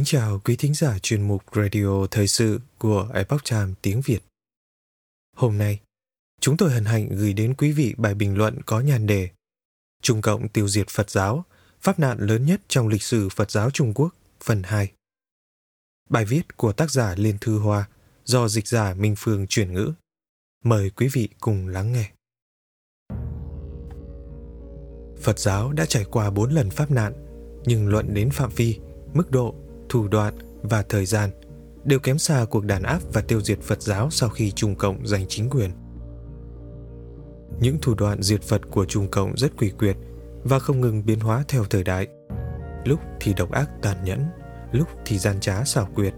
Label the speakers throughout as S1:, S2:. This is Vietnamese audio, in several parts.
S1: Kính chào quý thính giả chuyên mục Radio Thời sự của Epoch Times tiếng Việt. Hôm nay, chúng tôi hân hạnh gửi đến quý vị bài bình luận có nhan đề Trung Cộng tiêu diệt Phật giáo, pháp nạn lớn nhất trong lịch sử Phật giáo Trung Quốc, phần 2. Bài viết của tác giả Liên Thư Hoa do dịch giả Minh Phương chuyển ngữ. Mời quý vị cùng lắng nghe. Phật giáo đã trải qua bốn lần pháp nạn, nhưng luận đến phạm vi, mức độ, thủ đoạn và thời gian đều kém xa cuộc đàn áp và tiêu diệt Phật giáo sau khi Trung Cộng giành chính quyền. Những thủ đoạn diệt Phật của Trung Cộng rất quỷ quyệt và không ngừng biến hóa theo thời đại. Lúc thì độc ác tàn nhẫn, lúc thì gian trá xảo quyệt,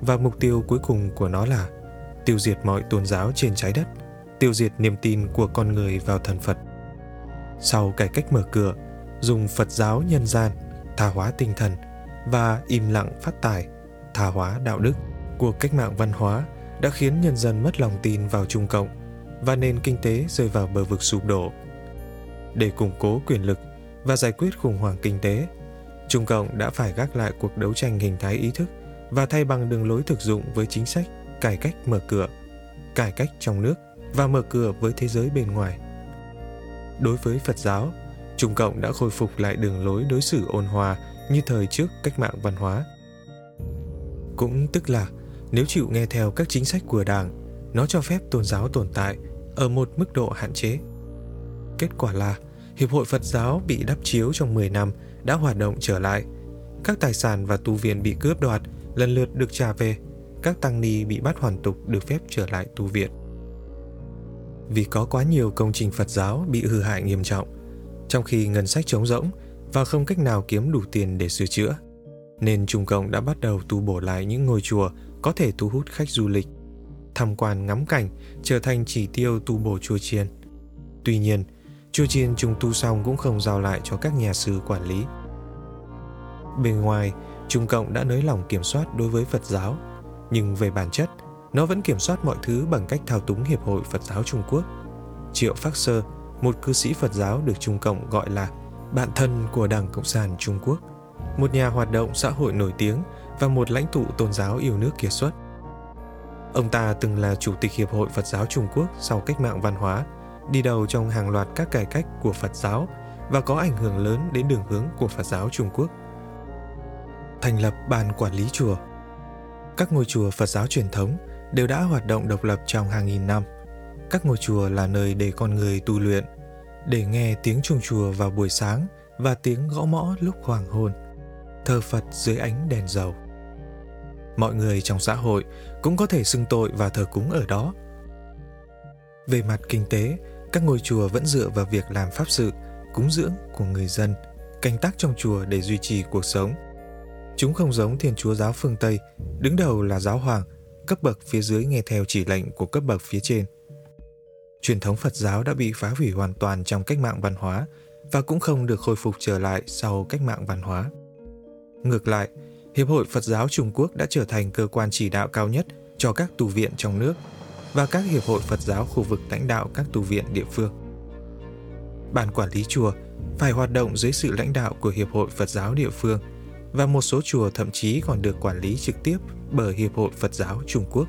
S1: và mục tiêu cuối cùng của nó là tiêu diệt mọi tôn giáo trên trái đất, tiêu diệt niềm tin của con người vào thần Phật. Sau cải cách mở cửa, dùng Phật giáo nhân gian, tha hóa tinh thần và im lặng phát tài, tha hóa đạo đức cuộc cách mạng văn hóa đã khiến nhân dân mất lòng tin vào Trung Cộng và nền kinh tế rơi vào bờ vực sụp đổ. Để củng cố quyền lực và giải quyết khủng hoảng kinh tế, Trung Cộng đã phải gác lại cuộc đấu tranh hình thái ý thức và thay bằng đường lối thực dụng với chính sách cải cách mở cửa, cải cách trong nước và mở cửa với thế giới bên ngoài. Đối với Phật giáo, Trung Cộng đã khôi phục lại đường lối đối xử ôn hòa như thời trước cách mạng văn hóa. Cũng tức là nếu chịu nghe theo các chính sách của Đảng, nó cho phép tôn giáo tồn tại ở một mức độ hạn chế. Kết quả là Hiệp hội Phật giáo bị đắp chiếu trong 10 năm đã hoạt động trở lại. Các tài sản và tu viện bị cướp đoạt lần lượt được trả về. Các tăng ni bị bắt hoàn tục được phép trở lại tu viện. Vì có quá nhiều công trình Phật giáo bị hư hại nghiêm trọng, trong khi ngân sách trống rỗng và không cách nào kiếm đủ tiền để sửa chữa, nên Trung Cộng đã bắt đầu tu bổ lại những ngôi chùa có thể thu hút khách du lịch. Tham quan ngắm cảnh trở thành chỉ tiêu tu bổ chùa chiền. Tuy nhiên, chùa chiền trùng tu xong cũng không giao lại cho các nhà sư quản lý. Bên ngoài, Trung Cộng đã nới lỏng kiểm soát đối với Phật giáo, nhưng về bản chất, nó vẫn kiểm soát mọi thứ bằng cách thao túng Hiệp hội Phật giáo Trung Quốc. Triệu Phác Sơ, một cư sĩ Phật giáo được Trung Cộng gọi là bạn thân của Đảng Cộng sản Trung Quốc, một nhà hoạt động xã hội nổi tiếng và một lãnh tụ tôn giáo yêu nước kiệt xuất. Ông ta từng là Chủ tịch Hiệp hội Phật giáo Trung Quốc sau cách mạng văn hóa, đi đầu trong hàng loạt các cải cách của Phật giáo và có ảnh hưởng lớn đến đường hướng của Phật giáo Trung Quốc. Thành lập ban quản lý chùa Các ngôi chùa Phật giáo truyền thống đều đã hoạt động độc lập trong hàng nghìn năm. Các ngôi chùa là nơi để con người tu luyện, để nghe tiếng chuông chùa vào buổi sáng và tiếng gõ mõ lúc hoàng hôn, thờ Phật dưới ánh đèn dầu. Mọi người trong xã hội cũng có thể xưng tội và thờ cúng ở đó. Về mặt kinh tế, các ngôi chùa vẫn dựa vào việc làm pháp sự, cúng dưỡng của người dân, canh tác trong chùa để duy trì cuộc sống. Chúng không giống Thiên Chúa giáo phương Tây, đứng đầu là giáo hoàng, cấp bậc phía dưới nghe theo chỉ lệnh của cấp bậc phía trên – truyền thống Phật giáo đã bị phá hủy hoàn toàn trong cách mạng văn hóa và cũng không được khôi phục trở lại sau cách mạng văn hóa. Ngược lại, Hiệp hội Phật giáo Trung Quốc đã trở thành cơ quan chỉ đạo cao nhất cho các tu viện trong nước và các hiệp hội Phật giáo khu vực lãnh đạo các tu viện địa phương. Ban quản lý chùa phải hoạt động dưới sự lãnh đạo của Hiệp hội Phật giáo địa phương và một số chùa thậm chí còn được quản lý trực tiếp bởi Hiệp hội Phật giáo Trung Quốc.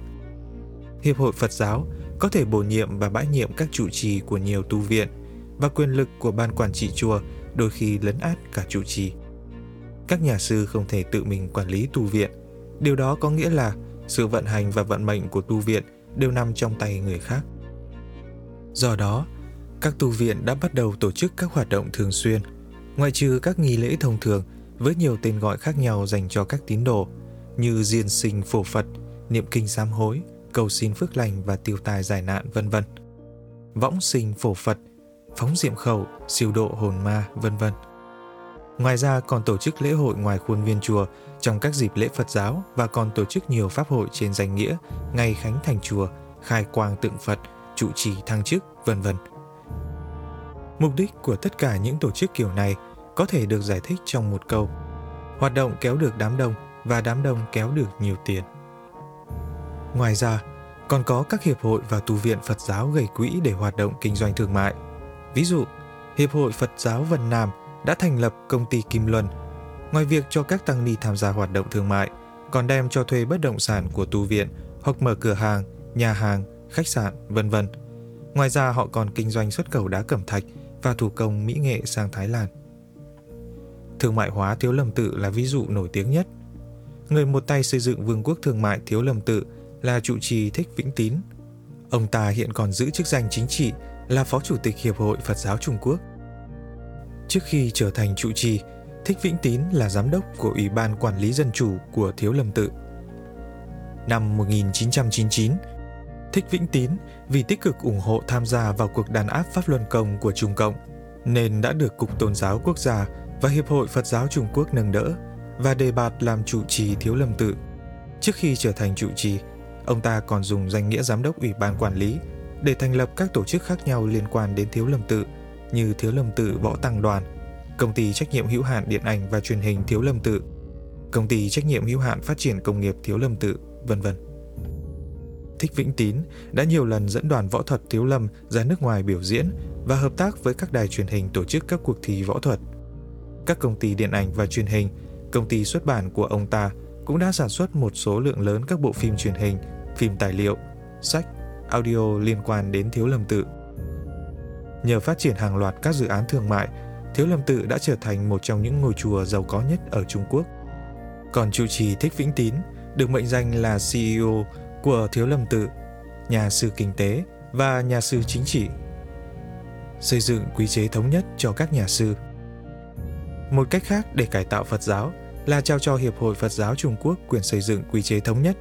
S1: Hiệp hội Phật giáo có thể bổ nhiệm và bãi nhiệm các trụ trì của nhiều tu viện và quyền lực của ban quản trị chùa đôi khi lấn át cả trụ trì. Các nhà sư không thể tự mình quản lý tu viện. Điều đó có nghĩa là sự vận hành và vận mệnh của tu viện đều nằm trong tay người khác. Do đó, các tu viện đã bắt đầu tổ chức các hoạt động thường xuyên, ngoại trừ các nghi lễ thông thường với nhiều tên gọi khác nhau dành cho các tín đồ như diên sinh phổ Phật, niệm kinh sám hối, cầu xin phước lành và tiêu tài giải nạn vân vân. Võng sinh phổ Phật, phóng diệm khẩu, siêu độ hồn ma vân vân. Ngoài ra còn tổ chức lễ hội ngoài khuôn viên chùa trong các dịp lễ Phật giáo và còn tổ chức nhiều pháp hội trên danh nghĩa ngày khánh thành chùa, khai quang tượng Phật, trụ trì thăng chức, vân vân. Mục đích của tất cả những tổ chức kiểu này có thể được giải thích trong một câu. Hoạt động kéo được đám đông và đám đông kéo được nhiều tiền. Ngoài ra, còn có các hiệp hội và tu viện Phật giáo gây quỹ để hoạt động kinh doanh thương mại. Ví dụ, Hiệp hội Phật giáo Vân Nam đã thành lập công ty Kim Luân, Ngoài việc cho các tăng ni tham gia hoạt động thương mại, còn đem cho thuê bất động sản của tu viện hoặc mở cửa hàng, nhà hàng, khách sạn, vân vân. Ngoài ra họ còn kinh doanh xuất khẩu đá cẩm thạch và thủ công mỹ nghệ sang Thái Lan. Thương mại hóa Thiếu Lâm Tự là ví dụ nổi tiếng nhất. Người một tay xây dựng vương quốc thương mại Thiếu Lâm Tự là trụ trì Thích Vĩnh Tín. Ông ta hiện còn giữ chức danh chính trị là Phó Chủ tịch Hiệp hội Phật giáo Trung Quốc. Trước khi trở thành trụ trì, Thích Vĩnh Tín là giám đốc của Ủy ban Quản lý Dân chủ của Thiếu Lâm Tự. Năm 1999, Thích Vĩnh Tín vì tích cực ủng hộ tham gia vào cuộc đàn áp Pháp Luân Công của Trung Cộng, nên đã được Cục Tôn giáo Quốc gia và Hiệp hội Phật giáo Trung Quốc nâng đỡ và đề bạt làm trụ trì Thiếu Lâm Tự. Trước khi trở thành trụ trì, ông ta còn dùng danh nghĩa giám đốc Ủy ban Quản lý để thành lập các tổ chức khác nhau liên quan đến Thiếu Lâm Tự như Thiếu Lâm Tự Võ Tăng Đoàn, Công ty trách nhiệm hữu hạn điện ảnh và truyền hình Thiếu Lâm Tự, Công ty trách nhiệm hữu hạn phát triển công nghiệp Thiếu Lâm Tự, vân vân. Thích Vĩnh Tín đã nhiều lần dẫn đoàn võ thuật Thiếu Lâm ra nước ngoài biểu diễn và hợp tác với các đài truyền hình tổ chức các cuộc thi võ thuật. Các công ty điện ảnh và truyền hình, công ty xuất bản của ông ta cũng đã sản xuất một số lượng lớn các bộ phim truyền hình, phim tài liệu, sách, audio liên quan đến Thiếu Lâm Tự. Nhờ phát triển hàng loạt các dự án thương mại, Thiếu Lâm Tự đã trở thành một trong những ngôi chùa giàu có nhất ở Trung Quốc. Còn trụ trì Thích Vĩnh Tín được mệnh danh là CEO của Thiếu Lâm Tự, nhà sư kinh tế và nhà sư chính trị. Xây dựng quy chế thống nhất cho các nhà sư. Một cách khác để cải tạo Phật giáo là trao cho Hiệp hội Phật giáo Trung Quốc quyền xây dựng quy chế thống nhất,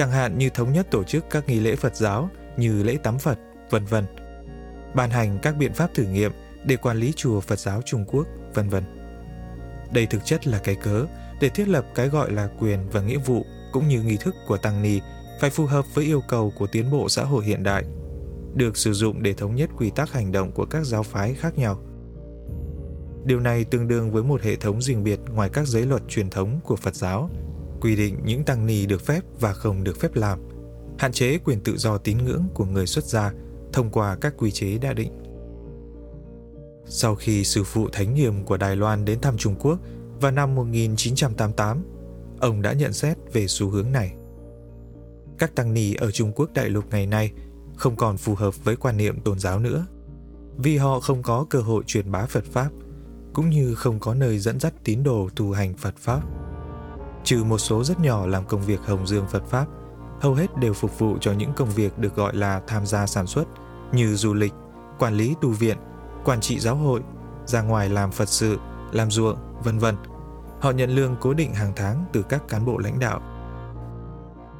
S1: chẳng hạn như thống nhất tổ chức các nghi lễ Phật giáo như lễ tắm Phật, vân vân. Ban hành các biện pháp thử nghiệm để quản lý chùa Phật giáo Trung Quốc, vân vân. Đây thực chất là cái cớ để thiết lập cái gọi là quyền và nghĩa vụ cũng như nghi thức của tăng ni phải phù hợp với yêu cầu của tiến bộ xã hội hiện đại, được sử dụng để thống nhất quy tắc hành động của các giáo phái khác nhau. Điều này tương đương với một hệ thống riêng biệt ngoài các giới luật truyền thống của Phật giáo, quy định những tăng ni được phép và không được phép làm, hạn chế quyền tự do tín ngưỡng của người xuất gia thông qua các quy chế đã định. Sau khi sư phụ Thánh Nghiêm của Đài Loan đến thăm Trung Quốc vào năm 1988, ông đã nhận xét về xu hướng này. Các tăng ni ở Trung Quốc đại lục ngày nay không còn phù hợp với quan niệm tôn giáo nữa, vì họ không có cơ hội truyền bá Phật Pháp, cũng như không có nơi dẫn dắt tín đồ tu hành Phật Pháp. Trừ một số rất nhỏ làm công việc hồng dương Phật Pháp, hầu hết đều phục vụ cho những công việc được gọi là tham gia sản xuất như du lịch, quản lý tu viện, quản trị giáo hội, ra ngoài làm Phật sự, làm ruộng, vân vân. Họ nhận lương cố định hàng tháng từ các cán bộ lãnh đạo.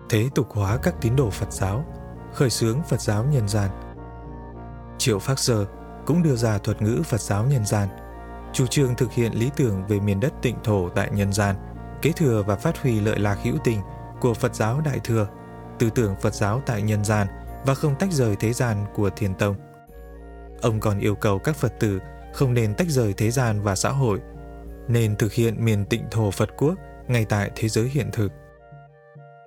S1: Thế tục hóa các tín đồ Phật giáo, khởi xướng Phật giáo nhân gian. Triệu Phác Sơ cũng đưa ra thuật ngữ Phật giáo nhân gian, chủ trương thực hiện lý tưởng về miền đất tịnh thổ tại nhân gian, kế thừa và phát huy lợi lạc hữu tình của Phật giáo Đại Thừa, tư tưởng Phật giáo tại nhân gian và không tách rời thế gian của Thiền Tông. Ông còn yêu cầu các Phật tử không nên tách rời thế gian và xã hội, nên thực hiện miền tịnh thổ Phật quốc ngay tại thế giới hiện thực.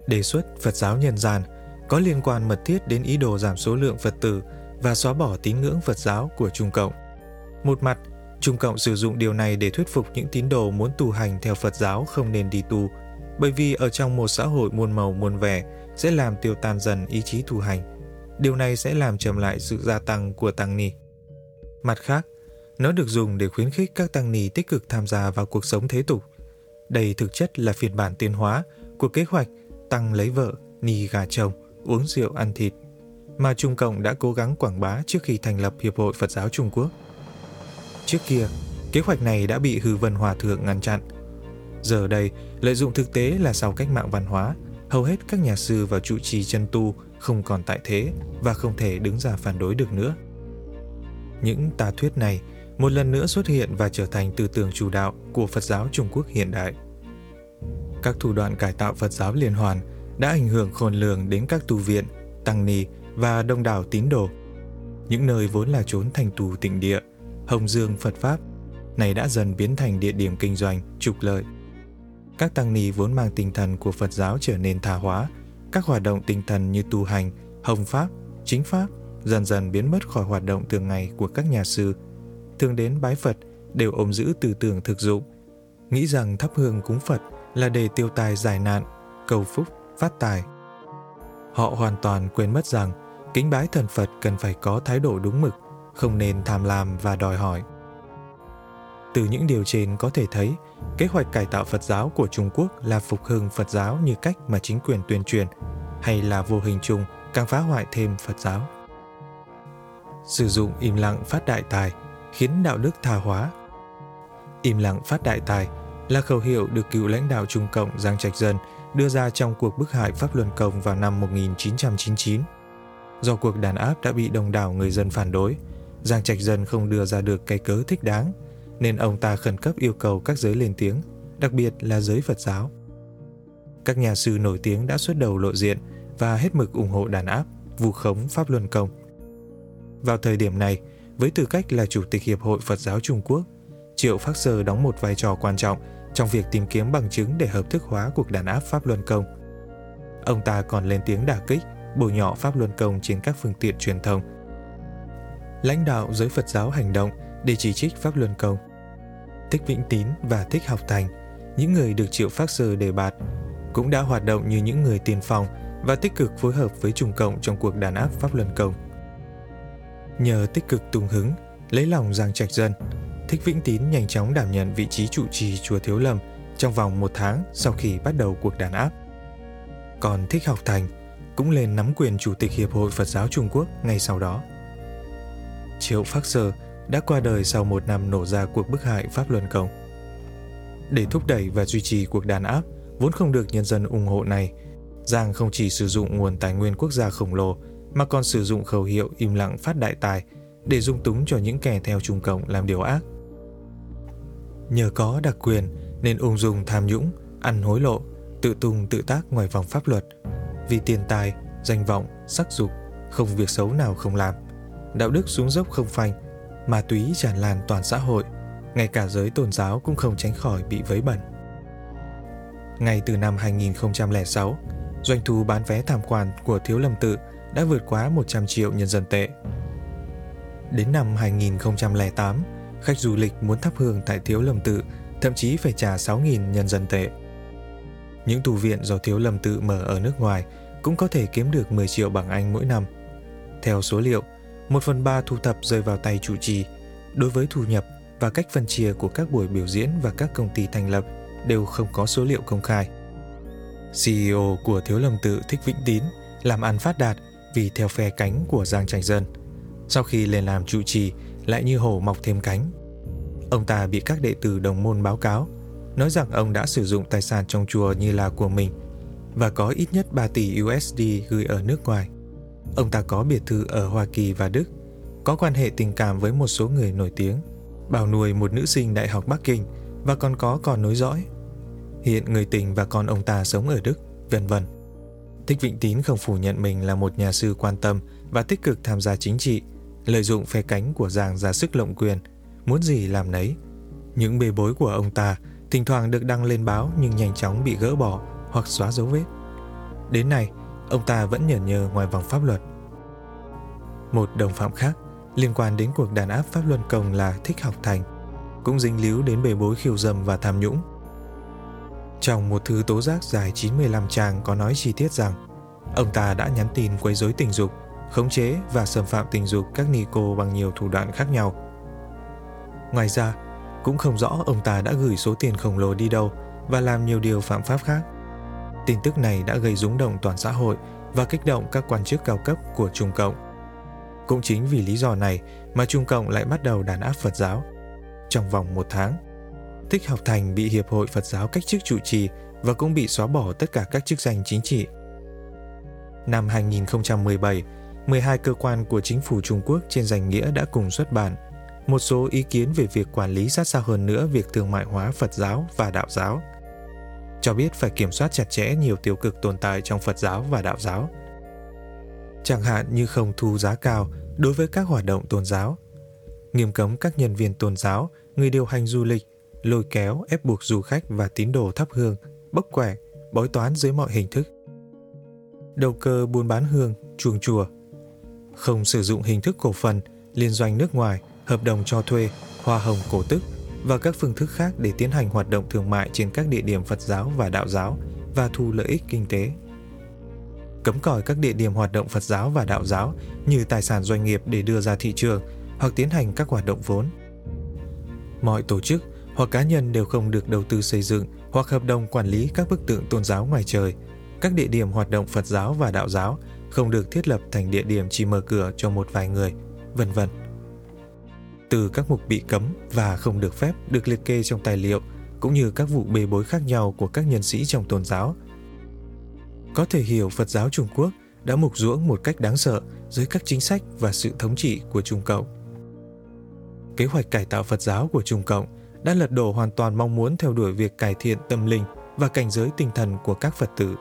S1: Đề xuất Phật giáo nhân gian có liên quan mật thiết đến ý đồ giảm số lượng Phật tử và xóa bỏ tín ngưỡng Phật giáo của Trung Cộng. Một mặt, Trung Cộng sử dụng điều này để thuyết phục những tín đồ muốn tu hành theo Phật giáo không nên đi tu, bởi vì ở trong một xã hội muôn màu muôn vẻ sẽ làm tiêu tan dần ý chí tu hành. Điều này sẽ làm chậm lại sự gia tăng của tăng ni. Mặt khác, nó được dùng để khuyến khích các tăng ni tích cực tham gia vào cuộc sống thế tục. Đây thực chất là phiên bản tiến hóa của kế hoạch tăng lấy vợ, ni gà chồng, uống rượu ăn thịt mà Trung Cộng đã cố gắng quảng bá trước khi thành lập Hiệp hội Phật giáo Trung Quốc. Trước kia, kế hoạch này đã bị Hư Vân Hòa Thượng ngăn chặn. Giờ đây, lợi dụng thực tế là sau cách mạng văn hóa, hầu hết các nhà sư và trụ trì chân tu không còn tại thế và không thể đứng ra phản đối được nữa. Những tà thuyết này một lần nữa xuất hiện và trở thành tư tưởng chủ đạo của Phật giáo Trung Quốc hiện đại. Các thủ đoạn cải tạo Phật giáo liên hoàn đã ảnh hưởng khôn lường đến các tu viện, tăng ni và đông đảo tín đồ. Những nơi vốn là chốn thành tù tịnh địa, hồng dương Phật Pháp, này đã dần biến thành địa điểm kinh doanh, trục lợi. Các tăng ni vốn mang tinh thần của Phật giáo trở nên tha hóa, các hoạt động tinh thần như tu hành, hồng Pháp, chính Pháp dần dần biến mất khỏi hoạt động thường ngày của các nhà sư. Thường đến bái Phật đều ôm giữ tư tưởng thực dụng. nghĩ rằng thắp hương cúng Phật là để tiêu tài giải nạn, cầu phúc, phát tài. Họ hoàn toàn quên mất rằng kính bái thần Phật cần phải có thái độ đúng mực, không nên tham lam và đòi hỏi. Từ những điều trên có thể thấy, kế hoạch cải tạo Phật giáo của Trung Quốc là phục hưng Phật giáo như cách mà chính quyền tuyên truyền, hay là vô hình chung càng phá hoại thêm Phật giáo. Sử dụng im lặng phát đại tài khiến đạo đức tha hóa. Im lặng phát đại tài là khẩu hiệu được cựu lãnh đạo Trung Cộng Giang Trạch Dân đưa ra trong cuộc bức hại Pháp Luân Công vào năm 1999. Do cuộc đàn áp đã bị đông đảo người dân phản đối, Giang Trạch Dân không đưa ra được cái cớ thích đáng, nên ông ta khẩn cấp yêu cầu các giới lên tiếng, đặc biệt là giới Phật giáo. Các nhà sư nổi tiếng đã xuất đầu lộ diện và hết mực ủng hộ đàn áp, vu khống Pháp Luân Công. Vào thời điểm này, với tư cách là Chủ tịch Hiệp hội Phật giáo Trung Quốc, Triệu Phác Sơ đóng một vai trò quan trọng trong việc tìm kiếm bằng chứng để hợp thức hóa cuộc đàn áp Pháp Luân Công. Ông ta còn lên tiếng đả kích, bồi nhọ Pháp Luân Công trên các phương tiện truyền thông. Lãnh đạo giới Phật giáo hành động để chỉ trích Pháp Luân Công. Thích Vĩnh Tín và Thích Học Thành, những người được Triệu Pháp Sư đề bạt, cũng đã hoạt động như những người tiền phong và tích cực phối hợp với Trung Cộng trong cuộc đàn áp Pháp Luân Công. Nhờ tích cực tung hứng, lấy lòng Giang Trạch Dân, Thích Vĩnh Tín nhanh chóng đảm nhận vị trí trụ trì chùa Thiếu Lâm trong vòng một tháng sau khi bắt đầu cuộc đàn áp. Còn Thích Học Thành cũng lên nắm quyền Chủ tịch Hiệp hội Phật giáo Trung Quốc ngay sau đó. Triệu Phác Sơ đã qua đời sau một năm nổ ra cuộc bức hại Pháp Luân Công. Để thúc đẩy và duy trì cuộc đàn áp vốn không được nhân dân ủng hộ này, Giang không chỉ sử dụng nguồn tài nguyên quốc gia khổng lồ mà còn sử dụng khẩu hiệu im lặng phát đại tài để dung túng cho những kẻ theo Trung Cộng làm điều ác. Nhờ có đặc quyền nên ung dung tham nhũng, ăn hối lộ, tự tung tự tác ngoài vòng pháp luật. Vì tiền tài, danh vọng, sắc dục, không việc xấu nào không làm. Đạo đức xuống dốc không phanh, ma túy tràn lan toàn xã hội, ngay cả giới tôn giáo cũng không tránh khỏi bị vấy bẩn. Ngay từ năm 2006, doanh thu bán vé tham quan của Thiếu Lâm Tự đã vượt quá 100 triệu nhân dân tệ. Đến năm 2008, khách du lịch muốn thắp hương tại Thiếu Lâm Tự thậm chí phải trả 6.000 nhân dân tệ. Những tù viện do Thiếu Lâm Tự mở ở nước ngoài cũng có thể kiếm được 10 triệu bảng Anh mỗi năm. Theo số liệu, 1 phần 3 thu thập rơi vào tay chủ trì. Đối với thu nhập và cách phân chia của các buổi biểu diễn và các công ty thành lập đều không có số liệu công khai. CEO của Thiếu Lâm Tự Thích Vĩnh Tín làm ăn phát đạt vì theo phe cánh của Giang Trạch Dân. Sau khi lên làm trụ trì, lại như hổ mọc thêm cánh. Ông ta bị các đệ tử đồng môn báo cáo, nói rằng ông đã sử dụng tài sản trong chùa như là của mình và có ít nhất 3 tỷ USD gửi ở nước ngoài. Ông ta có biệt thự ở Hoa Kỳ và Đức, có quan hệ tình cảm với một số người nổi tiếng, bảo nuôi một nữ sinh đại học Bắc Kinh và còn có con nối dõi. Hiện người tình và con ông ta sống ở Đức, vân vân. Thích Vịnh Tín không phủ nhận mình là một nhà sư quan tâm và tích cực tham gia chính trị, lợi dụng phe cánh của Giang ra sức lộng quyền, muốn gì làm nấy. Những bê bối của ông ta thỉnh thoảng được đăng lên báo nhưng nhanh chóng bị gỡ bỏ hoặc xóa dấu vết. Đến nay, ông ta vẫn nhởn nhơ ngoài vòng pháp luật. Một đồng phạm khác liên quan đến cuộc đàn áp pháp luân công là Thích Học Thành, cũng dính líu đến bề bối khiêu dâm và tham nhũng. Trong một thư tố giác dài 95 trang có nói chi tiết rằng ông ta đã nhắn tin quấy rối tình dục, khống chế và xâm phạm tình dục các ni cô bằng nhiều thủ đoạn khác nhau. Ngoài ra, cũng không rõ ông ta đã gửi số tiền khổng lồ đi đâu và làm nhiều điều phạm pháp khác. Tin tức này đã gây rúng động toàn xã hội và kích động các quan chức cao cấp của Trung Cộng. Cũng chính vì lý do này mà Trung Cộng lại bắt đầu đàn áp Phật giáo. Trong vòng một tháng, Thích Học Thành bị Hiệp hội Phật giáo cách chức trụ trì và cũng bị xóa bỏ tất cả các chức danh chính trị. Năm 2017, 12 cơ quan của chính phủ Trung Quốc trên danh nghĩa đã cùng xuất bản một số ý kiến về việc quản lý sát sao hơn nữa việc thương mại hóa Phật giáo và đạo giáo. Cho biết phải kiểm soát chặt chẽ nhiều tiêu cực tồn tại trong Phật giáo và đạo giáo. Chẳng hạn như không thu giá cao đối với các hoạt động tôn giáo, nghiêm cấm các nhân viên tôn giáo, người điều hành du lịch lôi kéo ép buộc du khách và tín đồ thắp hương, bốc quẻ, bói toán dưới mọi hình thức. Đầu cơ buôn bán hương, chuồng chùa. Không sử dụng hình thức cổ phần, liên doanh nước ngoài, hợp đồng cho thuê, hoa hồng cổ tức, và các phương thức khác để tiến hành hoạt động thương mại trên các địa điểm Phật giáo và đạo giáo và thu lợi ích kinh tế. Cấm còi các địa điểm hoạt động Phật giáo và đạo giáo như tài sản doanh nghiệp để đưa ra thị trường hoặc tiến hành các hoạt động vốn. Mọi tổ chức hoặc cá nhân đều không được đầu tư xây dựng hoặc hợp đồng quản lý các bức tượng tôn giáo ngoài trời. Các địa điểm hoạt động Phật giáo và đạo giáo không được thiết lập thành địa điểm chỉ mở cửa cho một vài người, vân vân. Từ các mục bị cấm và không được phép được liệt kê trong tài liệu, cũng như các vụ bê bối khác nhau của các nhân sĩ trong tôn giáo. Có thể hiểu Phật giáo Trung Quốc đã mục ruỗng một cách đáng sợ dưới các chính sách và sự thống trị của Trung Cộng. Kế hoạch cải tạo Phật giáo của Trung Cộng đã lật đổ hoàn toàn mong muốn theo đuổi việc cải thiện tâm linh và cảnh giới tinh thần của các Phật tử.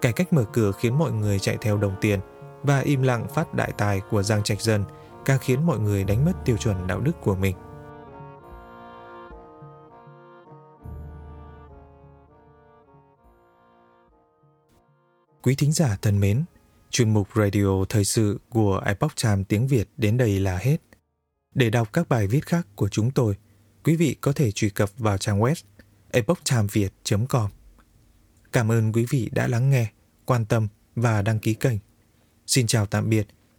S1: Cải cách mở cửa khiến mọi người chạy theo đồng tiền và im lặng phát đại tài của Giang Trạch Dân càng khiến mọi người đánh mất tiêu chuẩn đạo đức của mình. Quý thính giả thân mến, chuyên mục radio thời sự của Epoch Time tiếng Việt đến đây là hết. Để đọc các bài viết khác của chúng tôi, quý vị có thể truy cập vào trang web epochtimeviet.com. Cảm ơn quý vị đã lắng nghe, quan tâm và đăng ký kênh. Xin chào tạm biệt